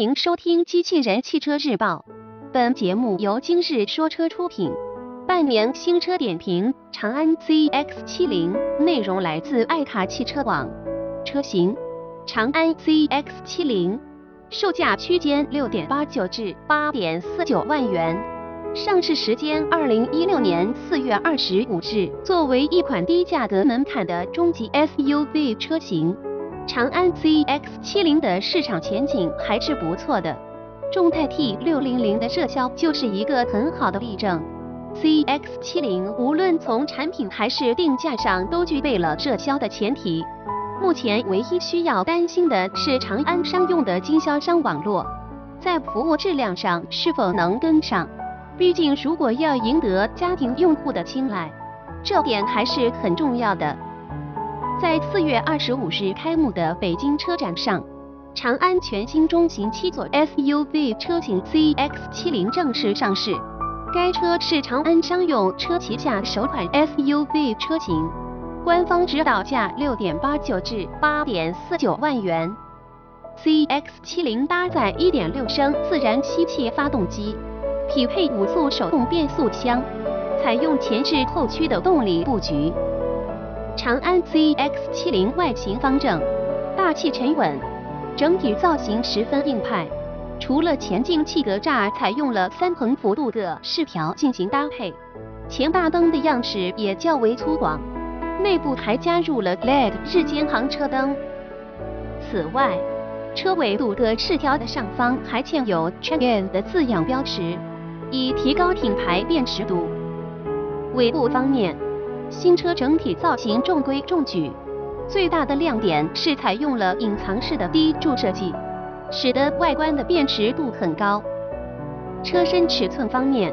欢迎收听《机器人汽车日报》，本节目由今日说车出品。半年新车点评：长安 CX70，内容来自爱卡汽车网。车型：长安 CX70，售价区间六点八九至八点四九万元，上市时间二零一六年四月二十五日。作为一款低价格门槛的中级 SUV 车型。长安 CX70 的市场前景还是不错的，众泰 T600 的热销就是一个很好的例证。CX70 无论从产品还是定价上都具备了热销的前提。目前唯一需要担心的是长安商用的经销商网络，在服务质量上是否能跟上。毕竟如果要赢得家庭用户的青睐，这点还是很重要的。在四月二十五日开幕的北京车展上，长安全新中型七座 SUV 车型 CX70 正式上市。该车是长安商用车旗下首款 SUV 车型，官方指导价六点八九至八点四九万元。CX70 搭载一点六升自然吸气发动机，匹配五速手动变速箱，采用前置后驱的动力布局。长安 CX70 外形方正，大气沉稳，整体造型十分硬派。除了前进气格栅采用了三横幅度的饰条进行搭配，前大灯的样式也较为粗犷，内部还加入了 LED 日间行车灯。此外，车尾镀铬饰条的上方还嵌有 Changan 的字样标识，以提高品牌辨识度。尾部方面。新车整体造型中规中矩，最大的亮点是采用了隐藏式的低柱设计，使得外观的辨识度很高。车身尺寸方面，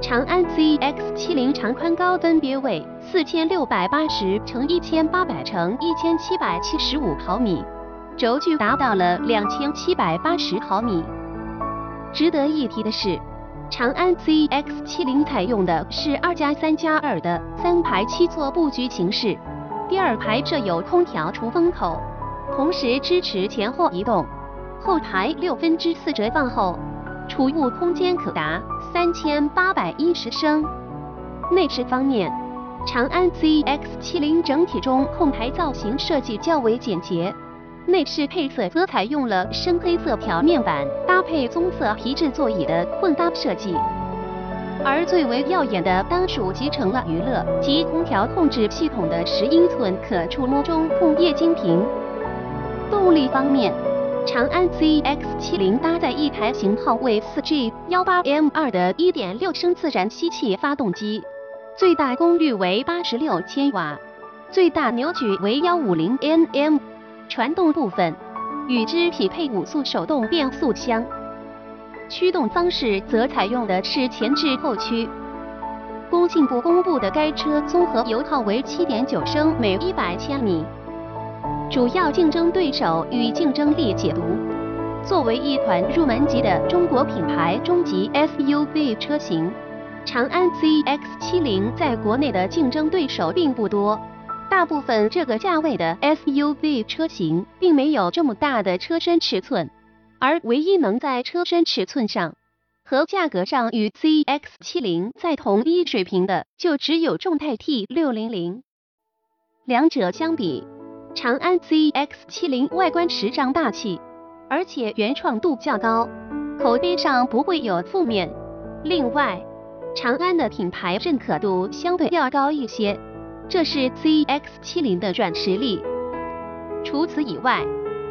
长安 CX70 长宽高分别为四千六百八十乘一千八百乘一千七百七十五毫米，轴距达到了两千七百八十毫米。值得一提的是。长安 CX70 采用的是二加三加二的三排七座布局形式，第二排设有空调出风口，同时支持前后移动。后排六分之四折放后，储物空间可达三千八百一十升。内饰方面，长安 CX70 整体中控台造型设计较为简洁。内饰配色则采用了深黑色表面板，搭配棕色皮质座椅的混搭设计。而最为耀眼的当属集成了娱乐及空调控制系统的十英寸可触摸中控液晶屏。动力方面，长安 CX70 搭载一台型号为 4G18M2 的1.6升自然吸气发动机，最大功率为86千瓦，最大扭矩为150 Nm。传动部分与之匹配五速手动变速箱，驱动方式则采用的是前置后驱。工信部公布的该车综合油耗为七点九升每一百千米。主要竞争对手与竞争力解读：作为一款入门级的中国品牌中级 SUV 车型，长安 CX70 在国内的竞争对手并不多。大部分这个价位的 SUV 车型并没有这么大的车身尺寸，而唯一能在车身尺寸上和价格上与 CX70 在同一水平的，就只有众泰 T600。两者相比，长安 CX70 外观时尚大气，而且原创度较高，口碑上不会有负面。另外，长安的品牌认可度相对要高一些。这是 CX70 的软实力。除此以外，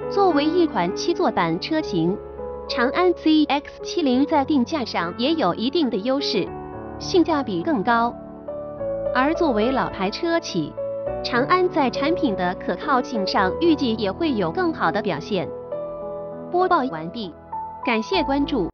作为一款七座版车型，长安 CX70 在定价上也有一定的优势，性价比更高。而作为老牌车企，长安在产品的可靠性上预计也会有更好的表现。播报完毕，感谢关注。